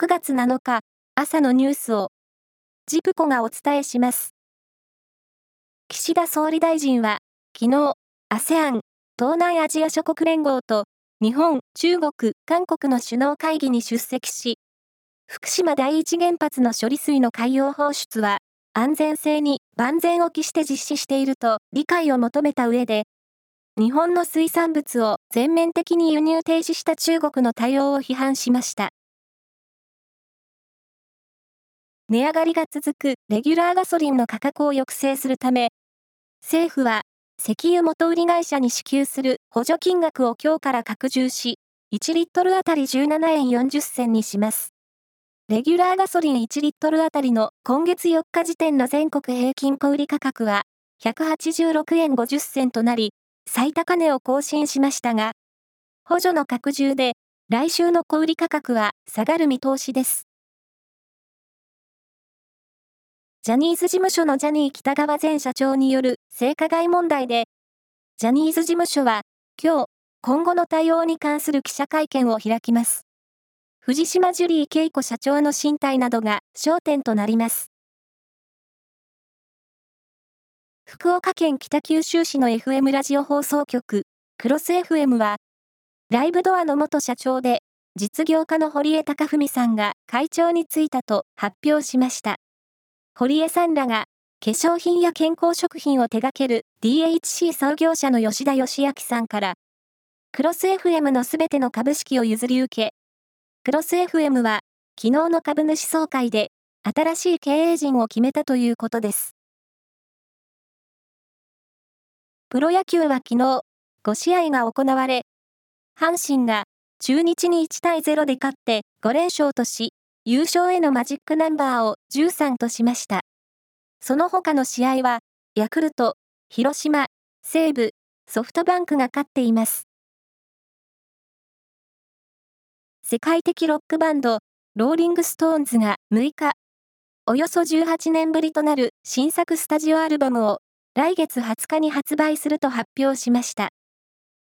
9月7日朝のニュースをジプコがお伝えします。岸田総理大臣は昨日 ASEAN 東南アジア諸国連合と日本、中国、韓国の首脳会議に出席し、福島第一原発の処理水の海洋放出は安全性に万全を期して実施していると理解を求めた上で、日本の水産物を全面的に輸入停止した中国の対応を批判しました。値上がりが続くレギュラーガソリンの価格を抑制するため、政府は石油元売り会社に支給する補助金額を今日から拡充し、1リットルあたり17円40銭にします。レギュラーガソリン1リットルあたりの今月4日時点の全国平均小売価格は186円50銭となり、最高値を更新しましたが、補助の拡充で来週の小売価格は下がる見通しです。ジャニーズ事務所のジャニー北川前社長による性加害問題で、ジャニーズ事務所は今日、今後の対応に関する記者会見を開きます。藤島ジュリー恵子社長の進退などが焦点となります。福岡県北九州市の FM ラジオ放送局、クロス FM は、ライブドアの元社長で、実業家の堀江貴文さんが会長に就いたと発表しました。堀江さんらが化粧品や健康食品を手掛ける DHC 創業者の吉田義明さんから、クロス FM のすべての株式を譲り受け、クロス FM は昨日の株主総会で新しい経営陣を決めたということです。プロ野球は昨日5試合が行われ、阪神が中日に1対0で勝って5連勝とし、優勝へのマジックナンバーを13としました。その他の試合は、ヤクルト、広島、西武、ソフトバンクが勝っています。世界的ロックバンド、ローリングストーンズが6日、およそ18年ぶりとなる新作スタジオアルバムを来月20日に発売すると発表しました。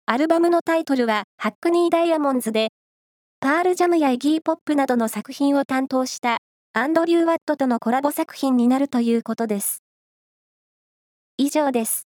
アルバムのタイトルはハックニーダイヤモンズで、パールジャムやイギーポップなどの作品を担当したアンドリュー・ワットとのコラボ作品になるということです。以上です。